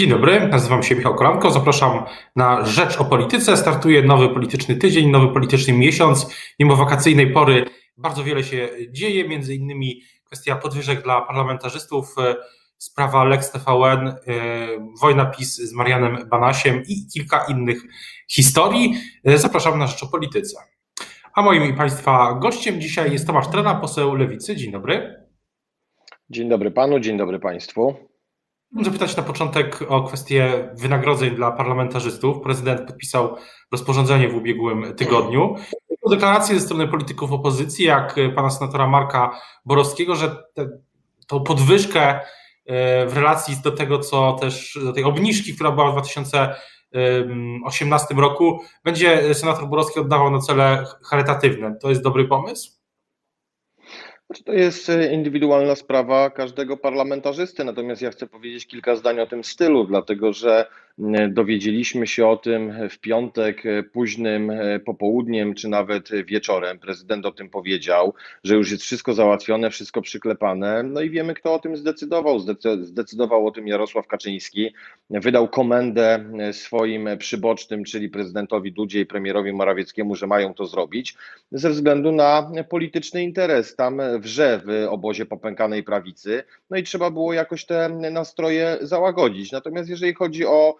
Dzień dobry, nazywam się Michał Kolanko, zapraszam na Rzecz o Polityce. Startuje nowy polityczny tydzień, nowy polityczny miesiąc. Mimo wakacyjnej pory bardzo wiele się dzieje, między innymi kwestia podwyżek dla parlamentarzystów, e, sprawa Lex TVN, e, wojna PiS z Marianem Banasiem i kilka innych historii. E, zapraszam na Rzecz o Polityce. A moim i Państwa gościem dzisiaj jest Tomasz Trena, poseł Lewicy. Dzień dobry. Dzień dobry Panu, dzień dobry Państwu. Chciałbym zapytać na początek o kwestię wynagrodzeń dla parlamentarzystów. Prezydent podpisał rozporządzenie w ubiegłym tygodniu. Deklaracje ze strony polityków opozycji, jak pana senatora Marka Borowskiego, że te, tą podwyżkę e, w relacji do tego, co też do tej obniżki, która była w 2018 roku, będzie senator Borowski oddawał na cele charytatywne. To jest dobry pomysł? Znaczy, to jest e, indywidualna sprawa każdego parlamentarzysty, natomiast ja chcę powiedzieć kilka zdań o tym stylu, dlatego że dowiedzieliśmy się o tym w piątek późnym popołudniem, czy nawet wieczorem. Prezydent o tym powiedział, że już jest wszystko załatwione, wszystko przyklepane. No i wiemy, kto o tym zdecydował. Zdecydował o tym Jarosław Kaczyński. Wydał komendę swoim przybocznym, czyli prezydentowi Dudzie i premierowi Morawieckiemu, że mają to zrobić ze względu na polityczny interes. Tam wrze w obozie popękanej prawicy, no i trzeba było jakoś te nastroje załagodzić. Natomiast jeżeli chodzi o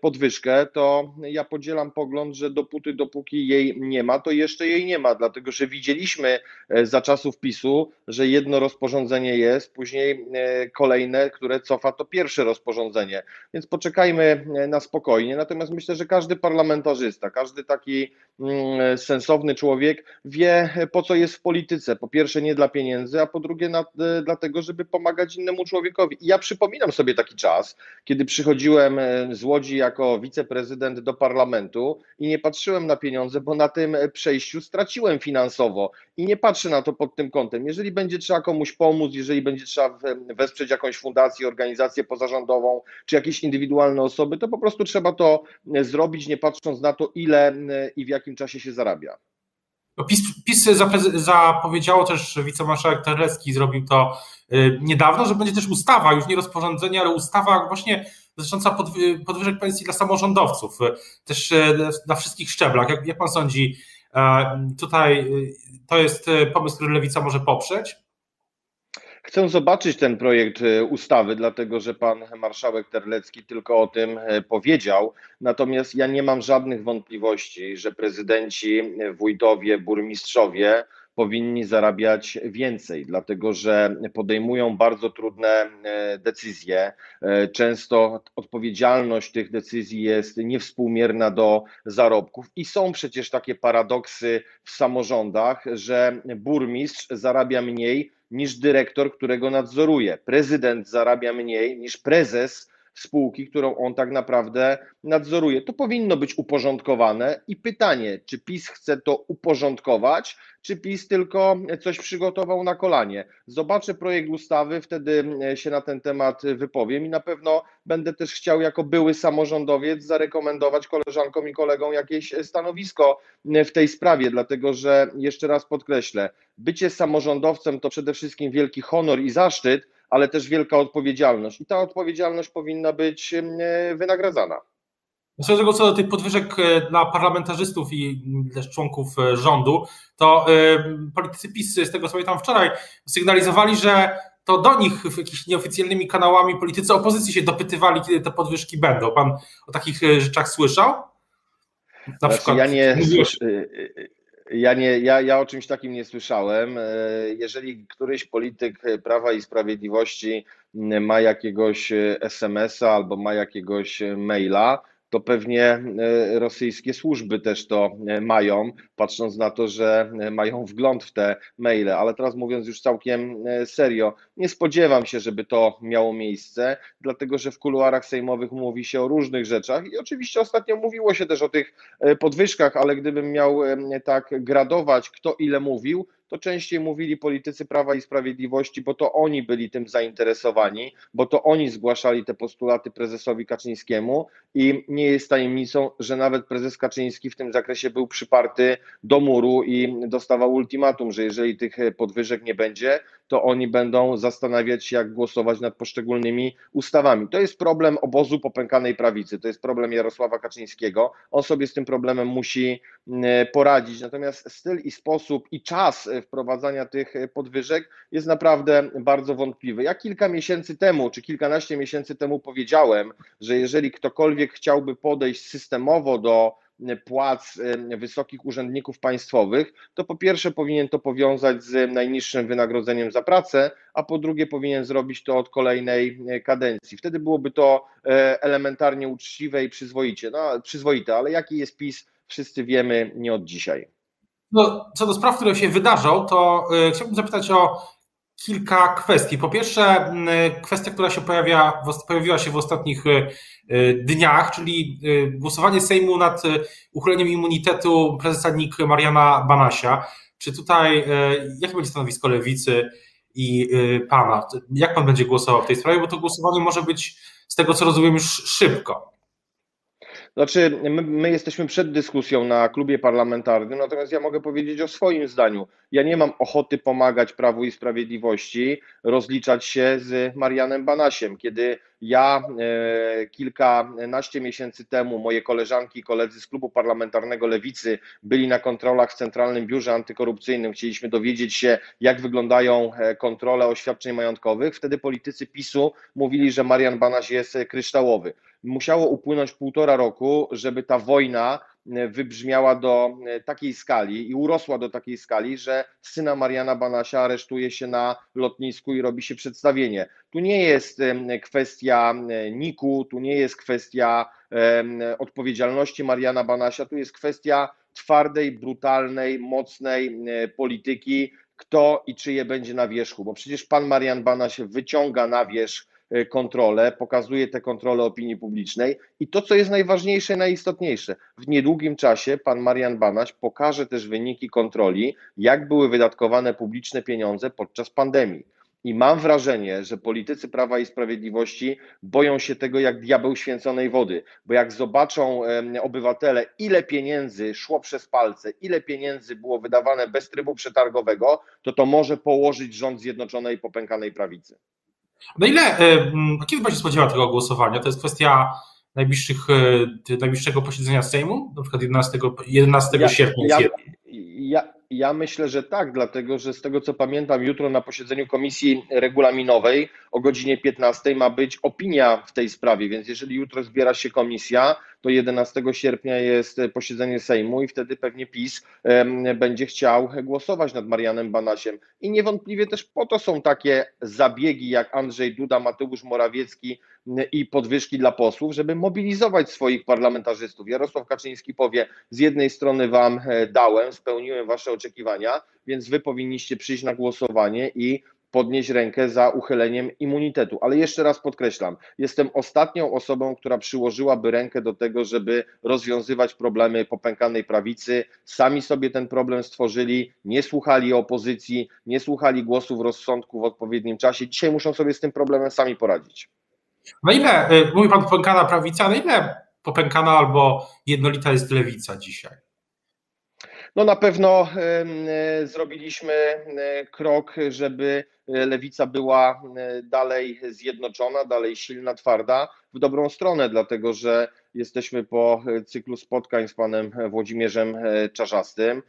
podwyżkę, to ja podzielam pogląd, że dopóty, dopóki jej nie ma, to jeszcze jej nie ma, dlatego że widzieliśmy e, za czasów PiSu, że jedno rozporządzenie jest, później e, kolejne, które cofa to pierwsze rozporządzenie. Więc poczekajmy na spokojnie. Natomiast myślę, że każdy parlamentarzysta, każdy taki mm, sensowny człowiek wie, po co jest w polityce. Po pierwsze, nie dla pieniędzy, a po drugie, na, dlatego, żeby pomagać innemu człowiekowi. I ja przypominam sobie taki czas, kiedy przychodziłem z Łodzi jako wiceprezydent do parlamentu i nie patrzyłem na pieniądze, bo na tym przejściu straciłem finansowo i nie patrzę na to pod tym kątem. Jeżeli będzie trzeba komuś pomóc, jeżeli będzie trzeba wesprzeć jakąś fundację, organizację pozarządową czy jakieś indywidualne osoby, to po prostu trzeba to zrobić, nie patrząc na to, ile i w jakim czasie się zarabia. No, PiS, PiS zapowiedziało też, wicemarszałek Terlecki zrobił to y, niedawno, że będzie też ustawa, już nie rozporządzenie, ale ustawa właśnie dotycząca podwyżek pensji dla samorządowców, też e, na wszystkich szczeblach. Jak, jak pan sądzi, e, tutaj e, to jest pomysł, który Lewica może poprzeć? Chcę zobaczyć ten projekt ustawy, dlatego że pan marszałek Terlecki tylko o tym powiedział. Natomiast ja nie mam żadnych wątpliwości, że prezydenci, wójtowie, burmistrzowie powinni zarabiać więcej, dlatego że podejmują bardzo trudne e, decyzje. E, często odpowiedzialność tych decyzji jest niewspółmierna do zarobków i są przecież takie paradoksy w samorządach, że burmistrz zarabia mniej niż dyrektor, którego nadzoruje. Prezydent zarabia mniej niż prezes spółki, którą on tak naprawdę nadzoruje. To powinno być uporządkowane i pytanie, czy PiS chce to uporządkować, czy PiS tylko coś przygotował na kolanie. Zobaczę projekt ustawy, wtedy się na ten temat wypowiem i na pewno będę też chciał jako były samorządowiec zarekomendować koleżankom i kolegom jakieś stanowisko w tej sprawie, dlatego że jeszcze raz podkreślę, bycie samorządowcem to przede wszystkim wielki honor i zaszczyt, ale też wielka odpowiedzialność. I ta odpowiedzialność powinna być wynagradzana. Co do, co do tych podwyżek e, dla parlamentarzystów i też członków e, rządu, to e, politycy PiS, z tego co pamiętam wczoraj, sygnalizowali, że to do nich jakimiś nieoficjalnymi kanałami politycy opozycji się dopytywali, kiedy te podwyżki będą. Pan o takich rzeczach słyszał? Na znaczy, przykład, ja nie, ja, nie, ja, ja o czymś takim nie słyszałem. E, jeżeli któryś polityk Prawa i Sprawiedliwości ma jakiegoś SMS-a albo ma jakiegoś maila, to pewnie e, rosyjskie służby też to e, mają, patrząc na to, że e, mają wgląd w te maile. Ale teraz mówiąc już całkiem serio, nie spodziewam się, żeby to miało miejsce, dlatego że w kuluarach sejmowych mówi się o różnych rzeczach i oczywiście ostatnio mówiło się też o tych podwyżkach, ale gdybym miał tak gradować, kto ile mówił, to częściej mówili politycy Prawa i Sprawiedliwości, bo to oni byli tym zainteresowani, bo to oni zgłaszali te postulaty prezesowi Kaczyńskiemu i nie jest tajemnicą, że nawet prezes Kaczyński w tym zakresie był przyparty do muru i dostawał ultimatum, że jeżeli tych podwyżek nie będzie, to oni będą zastanawiać się, jak głosować nad poszczególnymi ustawami. To jest problem obozu popękanej prawicy, to jest problem Jarosława Kaczyńskiego. On sobie z tym problemem musi mm, poradzić. Natomiast styl i sposób i czas wprowadzania tych podwyżek jest naprawdę bardzo wątpliwy. Ja kilka miesięcy temu, czy kilkanaście miesięcy temu powiedziałem, że jeżeli ktokolwiek chciałby podejść systemowo do płac wysokich urzędników państwowych, to po pierwsze powinien to powiązać z najniższym wynagrodzeniem za pracę, a po drugie powinien zrobić to od kolejnej kadencji. Wtedy byłoby to e, elementarnie uczciwe i przyzwoicie. No, przyzwoite, ale jaki jest PiS, wszyscy wiemy nie od dzisiaj. No, co do spraw, które się wydarzą, to y, chciałbym zapytać o kilka kwestii. Po pierwsze, kwestia, która się pojawia, pojawiła się w ostatnich y, y, dniach, czyli y, głosowanie Sejmu nad uchyleniem immunitetu prezesa NIK Mariana Banasia. Czy tutaj, jakie będzie stanowisko lewicy i pana? Jak pan będzie głosował w tej sprawie? Bo to głosowanie może być, z tego co rozumiem, już szybko. Znaczy, my, my, jesteśmy przed dyskusją na klubie parlamentarnym, natomiast ja mogę powiedzieć o swoim zdaniu. Ja nie mam ochoty pomagać Prawu i Sprawiedliwości rozliczać się z Marianem Banasiem. Kiedy ja e, kilkanaście miesięcy temu, moje koleżanki i koledzy z klubu parlamentarnego Lewicy byli na kontrolach w Centralnym Biurze Antykorupcyjnym, chcieliśmy dowiedzieć się, jak wyglądają e, kontrole oświadczeń majątkowych. Wtedy politycy PiSu mówili, że Marian Banaś jest kryształowy. Musiało upłynąć półtora roku, żeby ta wojna e, wybrzmiała do e, takiej skali i urosła do takiej skali, że syna Mariana Banasia aresztuje się na lotnisku i robi się przedstawienie. Tu nie jest kwestia e, Niku, tu nie jest kwestia odpowiedzialności Mariana Banasia, tu jest kwestia twardej, brutalnej, mocnej polityki, kto i czyje będzie na wierzchu, bo przecież pan Marian Banaś wyciąga na wierzch Y, kontrolę, pokazuje te kontrole opinii publicznej i to, co jest najważniejsze, najistotniejsze, w niedługim czasie pan Marian Banaś pokaże też wyniki kontroli, jak były wydatkowane publiczne pieniądze podczas pandemii. I mam wrażenie, że politycy Prawa i Sprawiedliwości boją się tego jak diabeł święconej wody, bo jak zobaczą obywatele, ile pieniędzy szło przez palce, ile pieniędzy było wydawane bez trybu przetargowego, to to może położyć rząd Zjednoczonej Popękanej Prawicy. Na ile, e, kiedy się spodziewa tego głosowania? To jest kwestia najbliższych, e, najbliższego posiedzenia Sejmu, na przykład 11, 11 ja, sierpnia. Ja, ja, ja myślę, że tak, dlatego że z tego co pamiętam, jutro na posiedzeniu komisji regulaminowej o godzinie 15 ma być opinia w tej sprawie, więc jeżeli jutro zbiera się komisja, to 11 sierpnia jest posiedzenie Sejmu i wtedy pewnie PiS będzie chciał głosować nad Marianem Banasiem. I niewątpliwie też po to są takie zabiegi jak Andrzej Duda, Mateusz Morawiecki i podwyżki dla posłów, żeby mobilizować swoich parlamentarzystów. Jarosław Kaczyński powie: Z jednej strony wam e, dałem, spełniłem wasze oczekiwania, więc wy powinniście przyjść na głosowanie i podnieść rękę za uchyleniem immunitetu. Ale jeszcze raz podkreślam, jestem ostatnią osobą, która przyłożyłaby rękę do tego, żeby rozwiązywać problemy popękanej prawicy. Sami sobie ten problem stworzyli, nie słuchali opozycji, nie słuchali głosów rozsądku w odpowiednim czasie. Dzisiaj muszą sobie z tym problemem sami poradzić. Na ile, y, mówi pan popękana prawica, na ile popękana albo jednolita jest lewica dzisiaj? No na pewno e, zrobiliśmy e, krok, żeby lewica była e, dalej zjednoczona, dalej silna, twarda, w dobrą stronę, dlatego że jesteśmy po cyklu spotkań z panem Włodzimierzem Czarzastym.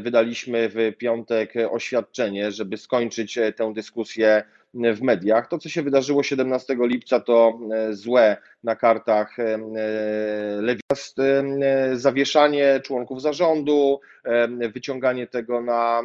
Wydaliśmy w piątek oświadczenie, żeby skończyć tę dyskusję w mediach. To, co się wydarzyło 17 lipca, to e, złe na kartach e, e, Lewiast, zawieszanie członków zarządu, wyciąganie tego na,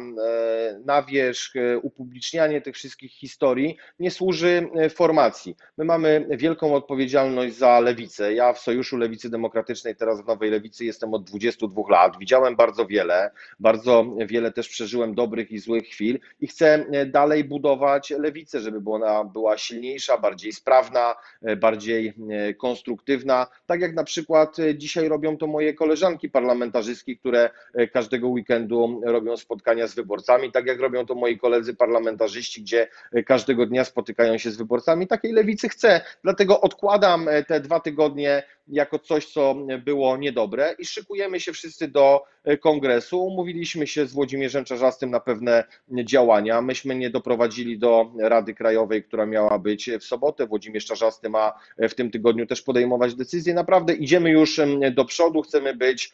na wierzch, upublicznianie tych wszystkich historii nie służy formacji. My mamy wielką odpowiedzialność za lewicę. Ja w Sojuszu Lewicy Demokratycznej, teraz w Nowej Lewicy jestem od 22 lat. Widziałem bardzo wiele, bardzo wiele też przeżyłem dobrych i złych chwil i chcę dalej budować lewicę, żeby była, była silniejsza, bardziej sprawna, bardziej konstruktywna, tak jak na przykład dzisiaj robią to moje koleżanki parlamentarzystki, które każdego weekendu robią spotkania z wyborcami, tak jak robią to moi koledzy parlamentarzyści, gdzie każdego dnia spotykają się z wyborcami. Takiej lewicy chcę, dlatego odkładam te dwa tygodnie jako coś, co było niedobre i szykujemy się wszyscy do kongresu. Umówiliśmy się z Włodzimierzem Czarzastym na pewne działania. Myśmy nie doprowadzili do Rady Krajowej, która miała być w sobotę. Włodzimierz Czarzasty ma w tym tygodniu też podejmować decyzje. Naprawdę idziemy już do przodu, chcemy być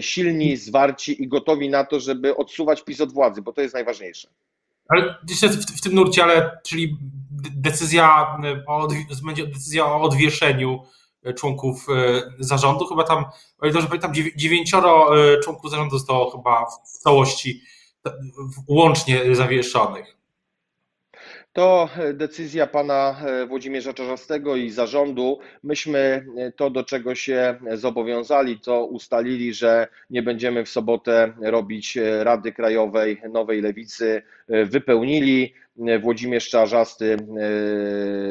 silni, zwarci i gotowi na to, żeby odsuwać PiS od władzy, bo to jest najważniejsze. Ale w, tym nurcie, ale czyli decyzja o, będzie decyzja o odwieszeniu e, członków e, zarządu, chyba tam, o ile dobrze pamiętam, dziewięcioro e, członków zarządu zostało chyba w całości łącznie zawieszonych. To decyzja pana Włodzimierza Czarzastego i zarządu. Myśmy to, do czego się zobowiązali, to ustalili, że nie będziemy w sobotę robić Rady Krajowej Nowej Lewicy, wypełnili. Włodzimierz Czarzasty e,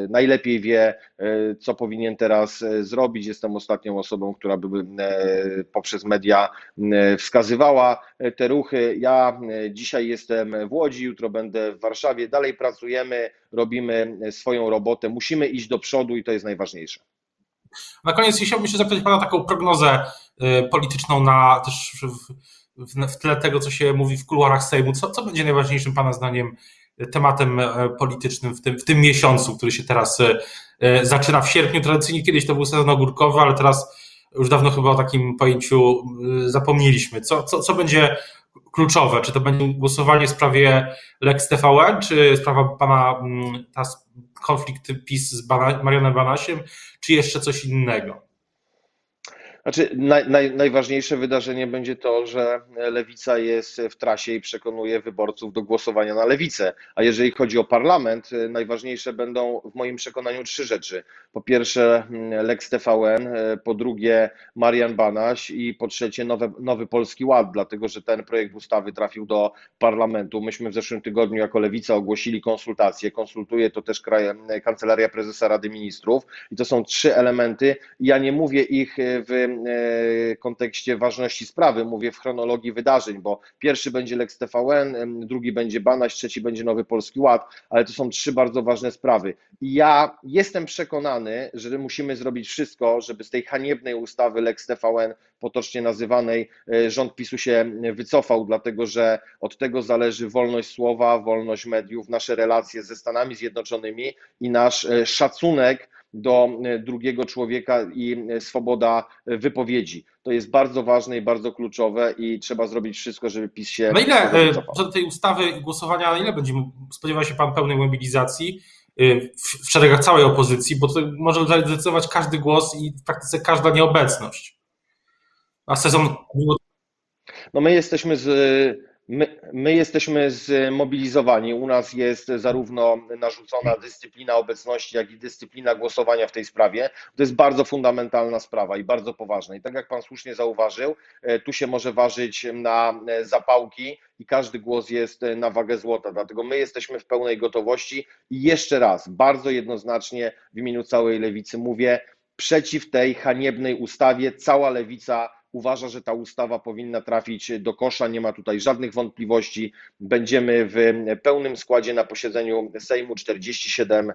najlepiej wie, e, co powinien teraz e, zrobić. Jestem ostatnią osobą, która by poprzez media wskazywała te ruchy. Ja dzisiaj jestem w Łodzi, jutro będę w Warszawie. Dalej pracujemy, robimy swoją robotę. Musimy iść do przodu i to jest najważniejsze. Na koniec chciałbym się zapytać Pana taką prognozę polityczną na też w, w, w tle tego, co się mówi w kuluarach Sejmu. Co, co będzie najważniejszym Pana zdaniem tematem e, politycznym w tym, w tym miesiącu, który się teraz e, e, zaczyna w sierpniu. Tradycyjnie kiedyś to był sezon ogórkowy, ale teraz już dawno chyba o takim pojęciu zapomnieliśmy. Co, co, co będzie kluczowe? Czy to będzie głosowanie w sprawie Lex TVN, czy sprawa pana ta konflikt PiS z Marianem Banasiem, czy jeszcze coś innego? Znaczy, naj, naj, najważniejsze wydarzenie będzie to, że lewica jest w trasie i przekonuje wyborców do głosowania na lewicę. A jeżeli chodzi o parlament, najważniejsze będą w moim przekonaniu trzy rzeczy. Po pierwsze Lex TVN, po drugie Marian Banaś i po trzecie nowe, nowy Polski Ład, dlatego że ten projekt ustawy trafił do parlamentu. Myśmy w zeszłym tygodniu jako lewica ogłosili konsultacje. Konsultuje to też kraj, Kancelaria Prezesa Rady Ministrów i to są trzy elementy. Ja nie mówię ich w E, kontekście ważności sprawy, mówię w chronologii wydarzeń, bo pierwszy będzie Lex TVN, drugi będzie Banaś, trzeci będzie Nowy Polski Ład, ale to są trzy bardzo ważne sprawy. I ja jestem przekonany, że musimy zrobić wszystko, żeby z tej haniebnej ustawy Lex TVN, potocznie nazywanej, e, rząd PiSu się wycofał, dlatego że od tego zależy wolność słowa, wolność mediów, nasze relacje ze Stanami Zjednoczonymi i nasz e, szacunek do e, drugiego człowieka i e, swoboda e, wypowiedzi. To jest bardzo ważne i bardzo kluczowe i trzeba zrobić wszystko, żeby PiS się. Na ile co do tej ustawy i głosowania, na ile będzie spodziewał się Pan pełnej mobilizacji w szeregach całej opozycji, bo to może zdecydować każdy głos i w praktyce każda nieobecność. A sezon. No my jesteśmy z My, my, jesteśmy zmobilizowani. U nas jest zarówno narzucona dyscyplina obecności, jak i dyscyplina głosowania w tej sprawie. To jest bardzo fundamentalna sprawa i bardzo poważna. I tak jak Pan słusznie zauważył, e, tu się może ważyć na e, zapałki i każdy głos jest e, na wagę złota. Dlatego my jesteśmy w pełnej gotowości i jeszcze raz, bardzo jednoznacznie w imieniu całej lewicy mówię, przeciw tej haniebnej ustawie cała lewica uważa, że ta ustawa powinna trafić do kosza. Nie ma tutaj żadnych wątpliwości. Będziemy w pełnym składzie na posiedzeniu Sejmu 47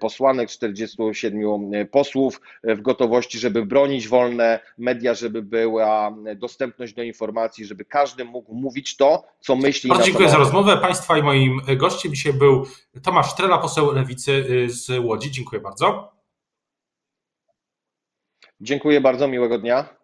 posłanek, 47 posłów w gotowości, żeby bronić wolne media, żeby była dostępność do informacji, żeby każdy mógł mówić to, co myśli. Bardzo dziękuję za rozmowę Państwa i moim gościem dzisiaj był Tomasz Trela, poseł Lewicy y, z Łodzi. Dziękuję bardzo. Dziękuję bardzo, miłego dnia.